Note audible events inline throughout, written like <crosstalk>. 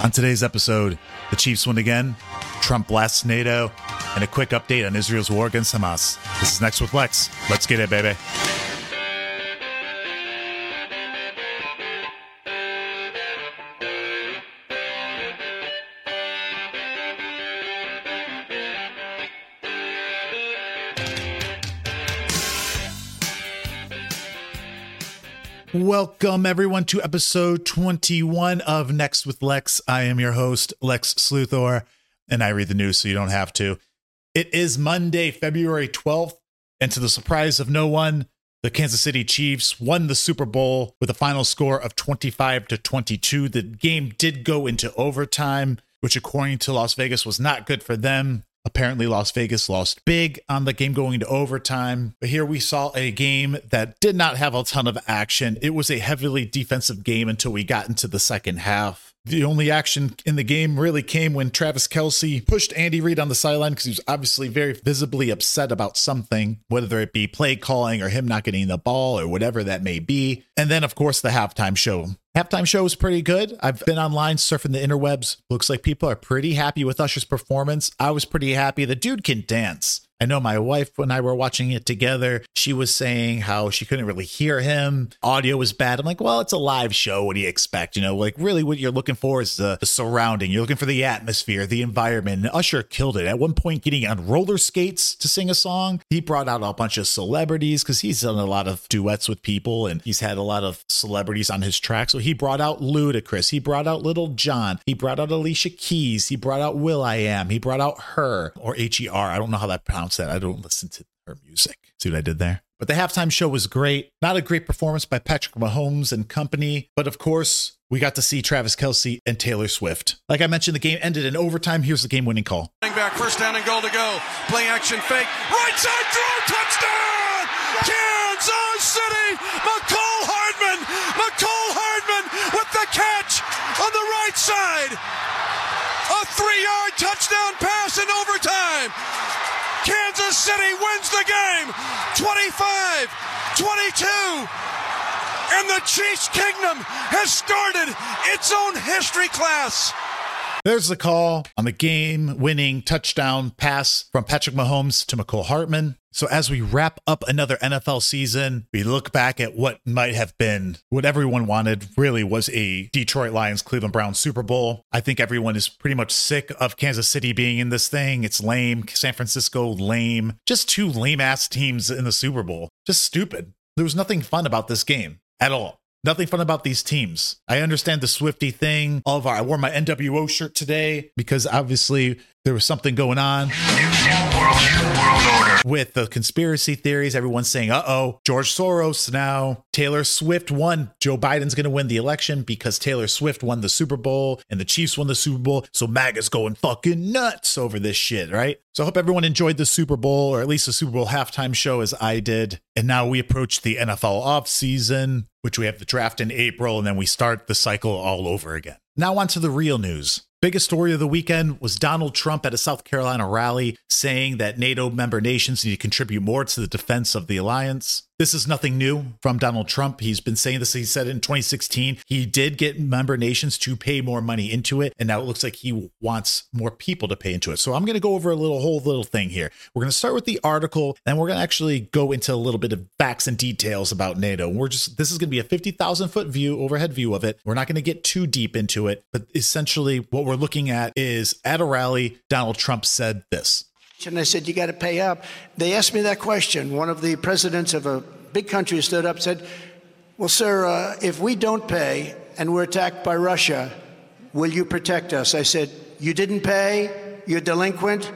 On today's episode, the Chiefs win again, Trump blasts NATO, and a quick update on Israel's war against Hamas. This is Next with Lex. Let's get it, baby. Welcome, everyone, to episode 21 of Next with Lex. I am your host, Lex Sluthor, and I read the news so you don't have to. It is Monday, February 12th, and to the surprise of no one, the Kansas City Chiefs won the Super Bowl with a final score of 25 to 22. The game did go into overtime, which, according to Las Vegas, was not good for them. Apparently, Las Vegas lost big on the game going to overtime. But here we saw a game that did not have a ton of action. It was a heavily defensive game until we got into the second half. The only action in the game really came when Travis Kelce pushed Andy Reid on the sideline because he was obviously very visibly upset about something, whether it be play calling or him not getting the ball or whatever that may be. And then, of course, the halftime show. Halftime show was pretty good. I've been online surfing the interwebs. Looks like people are pretty happy with Usher's performance. I was pretty happy. The dude can dance. I know my wife, and I were watching it together, she was saying how she couldn't really hear him. Audio was bad. I'm like, well, it's a live show. What do you expect? You know, like really what you're looking for is the, the surrounding. You're looking for the atmosphere, the environment. And Usher killed it. At one point, getting on roller skates to sing a song, he brought out a bunch of celebrities because he's done a lot of duets with people and he's had a lot of celebrities on his track. So he brought out Ludacris. He brought out Lil Jon. He brought out Alicia Keys. He brought out will.i.am. He brought out her or H E R. I don't know how that that. I don't listen to her music. See what I did there? But the halftime show was great. Not a great performance by Patrick Mahomes and company, but of course, we got to see Travis Kelce and Taylor Swift. Like I mentioned, the game ended in overtime. Here's the game winning call. Back, first down and goal to go. Play action fake. Right side throw, touchdown! Kansas City! Mecole Hardman! Mecole Hardman with the catch on the right side. A three yard touchdown pass in overtime. Kansas City wins the game 25 22. And the Chiefs Kingdom has started its own history class. There's the call on the game winning touchdown pass from Patrick Mahomes to Mecole Hardman. So, as we wrap up another NFL season, we look back at what might have been what everyone wanted really was a Detroit Lions Cleveland Browns Super Bowl. I think everyone is pretty much sick of Kansas City being in this thing. It's lame. San Francisco, lame. Just two lame ass teams in the Super Bowl. Just stupid. There was nothing fun about this game at all. Nothing fun about these teams. I understand the Swifty thing. All of our, I wore my NWO shirt today because obviously there was something going on with the conspiracy theories. Everyone's saying, uh oh, George Soros now. Taylor Swift won. Joe Biden's going to win the election because Taylor Swift won the Super Bowl and the Chiefs won the Super Bowl. So MAGA's going fucking nuts over this shit, right? So I hope everyone enjoyed the Super Bowl or at least the Super Bowl halftime show as I did. And now we approach the NFL offseason, which we have the draft in April, and then we start the cycle all over again. Now, on to the real news. Biggest story of the weekend was Donald Trump at a South Carolina rally saying that NATO member nations need to contribute more to the defense of the alliance. This is nothing new from Donald Trump. He's been saying this. He said in 2016 he did get member nations to pay more money into it, and now it looks like he wants more people to pay into it. So I'm going to go over a little whole little thing here. We're going to start with the article, and we're going to actually go into a little bit of facts and details about NATO. We're just this is going to be a 50,000 foot view, overhead view of it. We're not going to get too deep into it, but essentially what we're looking at is at a rally, Donald Trump said this. And I said, You got to pay up. They asked me that question. One of the presidents of a big country stood up and said, Well, sir, uh, if we don't pay and we're attacked by Russia, will you protect us? I said, You didn't pay? You're delinquent?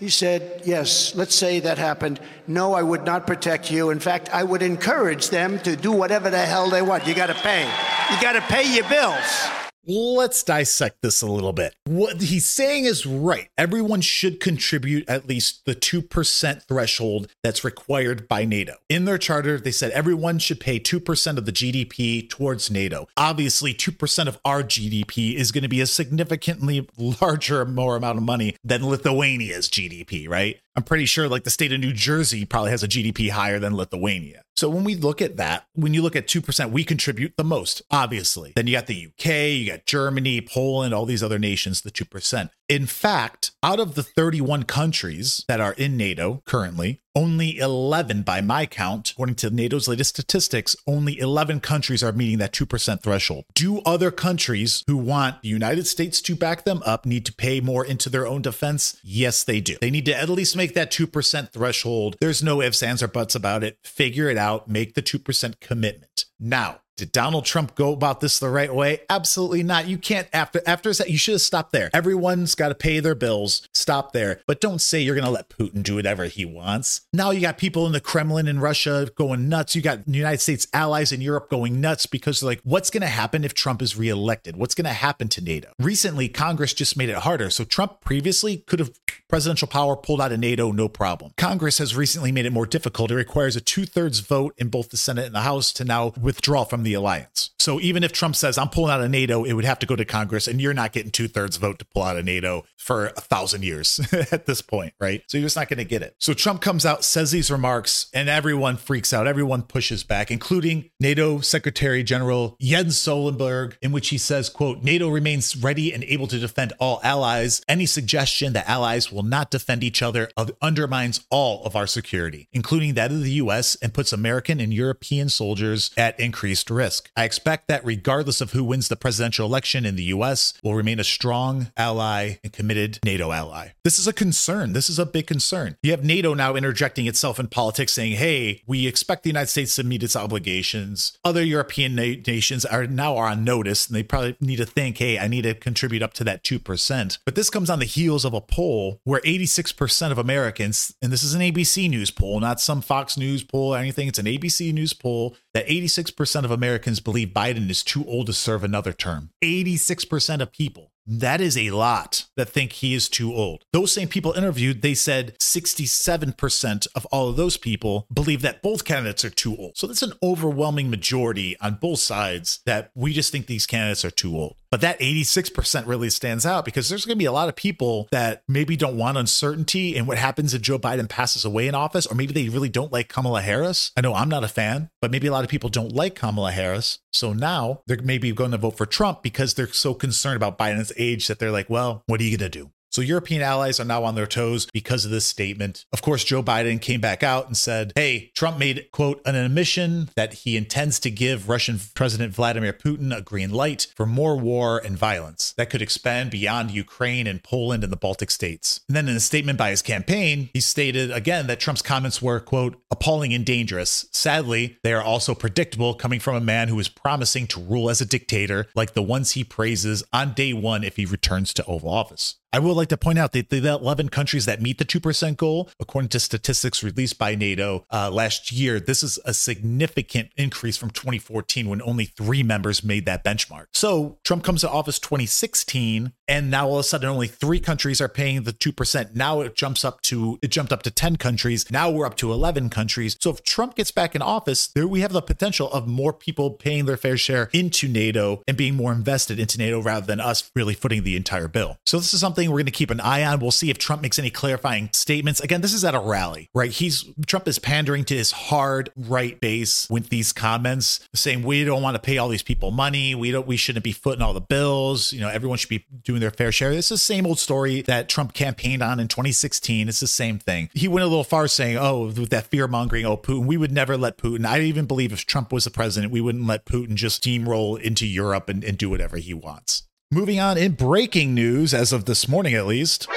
He said, Yes, let's say that happened. No, I would not protect you. In fact, I would encourage them to do whatever the hell they want. You got to pay. You got to pay your bills. Let's dissect this a little bit. What he's saying is right. Everyone should contribute at least the 2% threshold that's required by NATO. In their charter, they said everyone should pay 2% of the GDP towards NATO. Obviously, 2% of our GDP is going to be a significantly <laughs> larger, more amount of money than Lithuania's GDP, right? I'm pretty sure like the state of New Jersey probably has a GDP higher than Lithuania. So when we look at that, when you look at 2%, we contribute the most, obviously. Then you got the UK, you got Germany, Poland, all these other nations, the 2%. In fact, out of the 31 countries that are in NATO currently, only 11 by my count, according to NATO's latest statistics, only 11 countries are meeting that 2% threshold. Do other countries who want the United States to back them up need to pay more into their own defense? Yes, they do. They need to at least make that 2% threshold. There's no ifs, ands, or buts about it. Figure it out, make the 2% commitment. Now, did Donald Trump go about this the right way? Absolutely not. You can't after after that. You should have stopped there. Everyone's got to pay their bills. Stop there, but don't say you're going to let Putin do whatever he wants. Now you got people in the Kremlin in Russia going nuts. You got United States allies in Europe going nuts because like, what's going to happen if Trump is reelected? What's going to happen to NATO? Recently, Congress just made it harder. So Trump previously could have presidential power pulled out of NATO, no problem. Congress has recently made it more difficult. It requires a two thirds vote in both the Senate and the House to now withdraw from the alliance. So even if Trump says, I'm pulling out of NATO, it would have to go to Congress, and you're not getting two thirds vote to pull out of NATO for a thousand years <laughs> at this point, right? So you're just not going to get it. So Trump comes out, says these remarks, and everyone freaks out. Everyone pushes back, including NATO Secretary General Jens Stoltenberg, in which he says, quote, NATO remains ready and able to defend all allies. Any suggestion that allies will not defend each other undermines all of our security, including that of the US, and puts American and European soldiers at increased risk. I expect that regardless of who wins the presidential election in the US, will remain a strong ally and committed NATO ally. This is a concern. This is a big concern. You have NATO now interjecting itself in politics saying, hey, we expect the United States to meet its obligations. Other European na- nations are now are on notice and they probably need to think, hey, I need to contribute up to that 2%. But this comes on the heels of a poll where 86% of Americans, and this is an ABC News poll, not some Fox News poll or anything, it's an ABC News poll, that 86% of Americans believe Biden is too old to serve another term. 86% of people. That is a lot that think he is too old. Those same people interviewed, they said 67% of all of those people believe that both candidates are too old. So that's an overwhelming majority on both sides that we just think these candidates are too old. But that 86% really stands out because there's going to be a lot of people that maybe don't want uncertainty in what happens if Joe Biden passes away in office, or maybe they really don't like Kamala Harris. I know I'm not a fan, but maybe a lot of people don't like Kamala Harris. So now they're maybe going to vote for Trump because they're so concerned about Biden's age that they're like, well, what are you going to do? So European allies are now on their toes because of this statement. Of course, Joe Biden came back out and said, hey, Trump made, quote, an admission that he intends to give Russian President Vladimir Putin a green light for more war and violence that could expand beyond Ukraine and Poland and the Baltic states. And then in a statement by his campaign, he stated again that Trump's comments were, quote, appalling and dangerous. Sadly, they are also predictable coming from a man who is promising to rule as a dictator like the ones he praises on day one if he returns to Oval Office. I would like to point out that the 11 countries that meet the 2% goal, according to statistics released by NATO uh, last year, this is a significant increase from 2014 when only three members made that benchmark. So Trump comes to office 2016, and now all of a sudden only three countries are paying the 2%. Now it jumps up to, it jumped up to 10 countries. Now we're up to 11 countries. So if Trump gets back in office, there we have the potential of more people paying their fair share into NATO and being more invested into NATO rather than us really footing the entire bill. So this is something something we're going to keep an eye on. We'll see if Trump makes any clarifying statements. Again, this is at a rally, right? He's Trump is pandering to his hard right base with these comments, saying we don't want to pay all these people money. We don't. We shouldn't be footing all the bills. You know, everyone should be doing their fair share. This is the same old story that Trump campaigned on in 2016. It's the same thing. He went a little far saying, "Oh, with that fear mongering, oh Putin, we would never let Putin." I even believe if Trump was the president, we wouldn't let Putin just steamroll into Europe and, and do whatever he wants. Moving on in breaking news, as of this morning at least.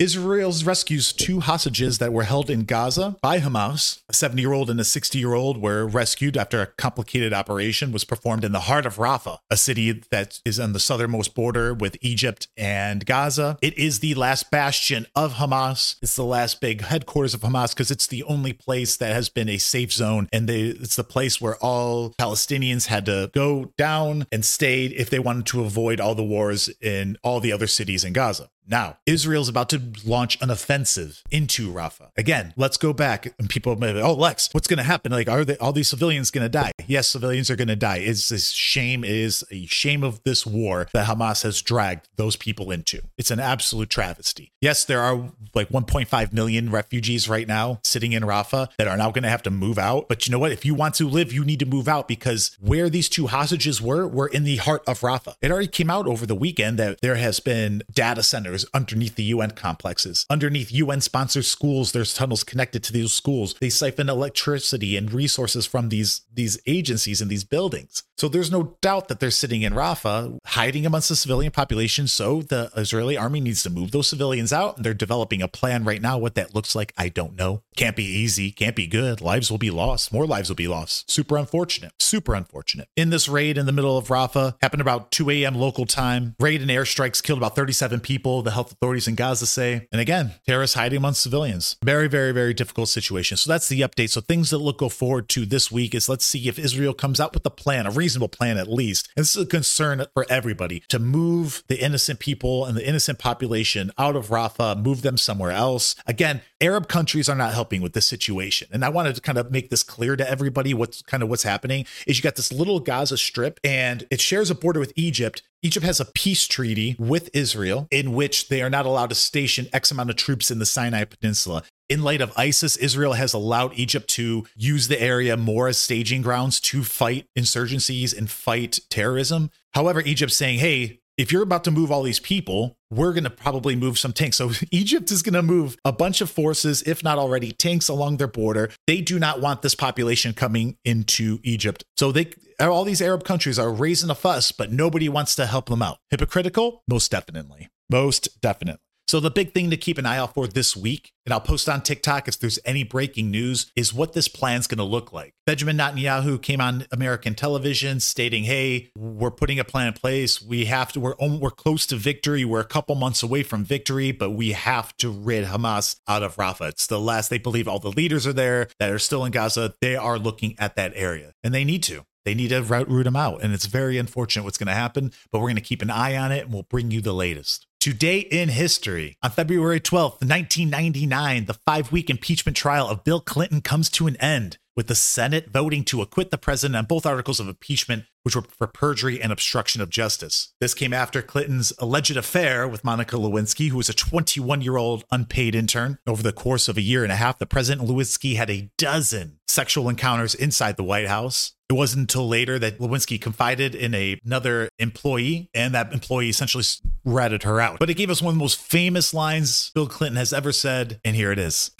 Israel's rescues two hostages that were held in Gaza by Hamas. A 70 year old and a 60 year old were rescued after a complicated operation was performed in the heart of Rafah, a city that is on the southernmost border with Egypt and Gaza. It is the last bastion of Hamas. It's the last big headquarters of Hamas because it's the only place that has been a safe zone. And they, it's the place where all Palestinians had to go down and stayed if they wanted to avoid all the wars in all the other cities in Gaza. Now, Israel's about to launch an offensive into Rafah. Again, let's go back and people may be, oh, Lex, what's going to happen? Like, are they, all these civilians going to die? Yes, civilians are going to die. It's this shame is a shame of this war that Hamas has dragged those people into. It's an absolute travesty. Yes, there are like 1.5 million refugees right now sitting in Rafah that are now going to have to move out. But you know what? If you want to live, you need to move out because where these two hostages were, were in the heart of Rafah. It already came out over the weekend that there has been data centers underneath the UN complexes. Underneath UN sponsored schools, there's tunnels connected to these schools. They siphon electricity and resources from these, these agencies and these buildings. So there's no doubt that they're sitting in Rafah, hiding amongst the civilian population. So the Israeli army needs to move those civilians out. And they're developing a plan right now. What that looks like, I don't know. Can't be easy, can't be good. Lives will be lost. More lives will be lost. Super unfortunate. Super unfortunate. In this raid in the middle of Rafah, happened about 2 a.m. local time. Raid and airstrikes killed about 37 people, the health authorities in Gaza say. And again, terrorists hiding amongst civilians. Very, very, very difficult situation. So that's the update. So things that look go forward to this week is let's see if Israel comes out with a plan, a reasonable plan at least. And this is a concern for everybody to move the innocent people and the innocent population out of Rafah, move them somewhere else. Again, Arab countries are not helping with this situation. And I wanted to kind of make this clear to everybody what's kind of what's happening is you got this little Gaza strip and it shares a border with Egypt. Egypt has a peace treaty with Israel in which they are not allowed to station X amount of troops in the Sinai Peninsula. In light of ISIS, Israel has allowed Egypt to use the area more as staging grounds to fight insurgencies and fight terrorism. However, Egypt's saying, hey, if you're about to move all these people, we're going to probably move some tanks. So <laughs> Egypt is going to move a bunch of forces, if not already tanks along their border. They do not want this population coming into Egypt. So they all these Arab countries are raising a fuss, but nobody wants to help them out. Hypocritical? Most definitely. Most definitely. So the big thing to keep an eye out for this week, and I'll post on TikTok if there's any breaking news, is what this plan's going to look like. Benjamin Netanyahu came on American television stating, "Hey, we're putting a plan in place. We have to. We're we're close to victory. We're a couple months away from victory, but we have to rid Hamas out of Rafah. It's the last. They believe all the leaders are there that are still in Gaza. They are looking at that area, and they need to." They need to root, them out. And it's very unfortunate what's going to happen, but we're going to keep an eye on it and we'll bring you the latest. Today in history, on February 12th, 1999, the five week impeachment trial of Bill Clinton comes to an end, with the Senate voting to acquit the president on both articles of impeachment, which were for perjury and obstruction of justice. This came after Clinton's alleged affair with Monica Lewinsky, who was a 21 year old unpaid intern. Over the course of a year and a half, the president and Lewinsky had a dozen sexual encounters inside the White House. It wasn't until later that Lewinsky confided in a, another employee, and that employee essentially ratted her out. But it gave us one of the most famous lines Bill Clinton has ever said, and here it is.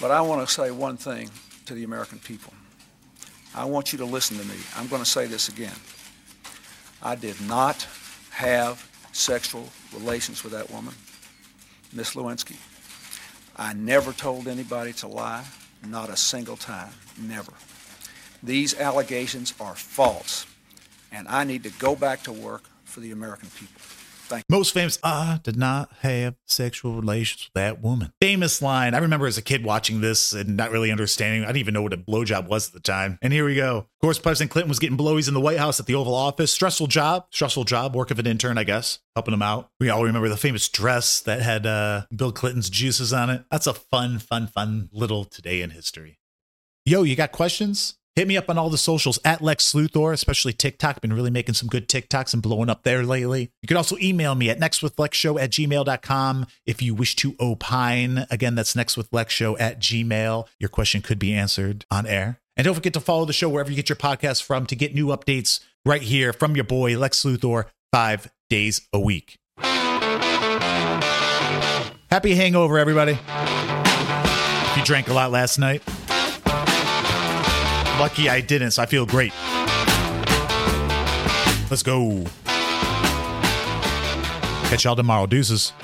But I want to say one thing to the American people. I want you to listen to me. I'm going to say this again. I did not have sexual relations with that woman, Miss Lewinsky. I never told anybody to lie, not a single time, never. These allegations are false, and I need to go back to work for the American people. Thank you. Most famous, I did not have sexual relations with that woman. Famous line. I remember as a kid watching this and not really understanding. I didn't even know what a blowjob was at the time. And here we go. Of course, President Clinton was getting blowies in the White House at the Oval Office. Stressful job. Stressful job. Work of an intern, I guess, helping him out. We all remember the famous dress that had uh, Bill Clinton's juices on it. That's a fun, fun, fun little today in history. Yo, you got questions? Hit me up on all the socials at Lex Luthor, especially TikTok. Been really making some good TikToks and blowing up there lately. You can also email me at nextwithlexshow at gmail.com if you wish to opine. Again, that's nextwithlexshow at gmail. Your question could be answered on air. And don't forget to follow the show wherever you get your podcast from to get new updates right here from your boy, Lex Luthor, five days a week. Happy hangover, everybody. If you drank a lot last night, lucky I didn't, so I feel great. Let's go. Catch y'all tomorrow. Deuces.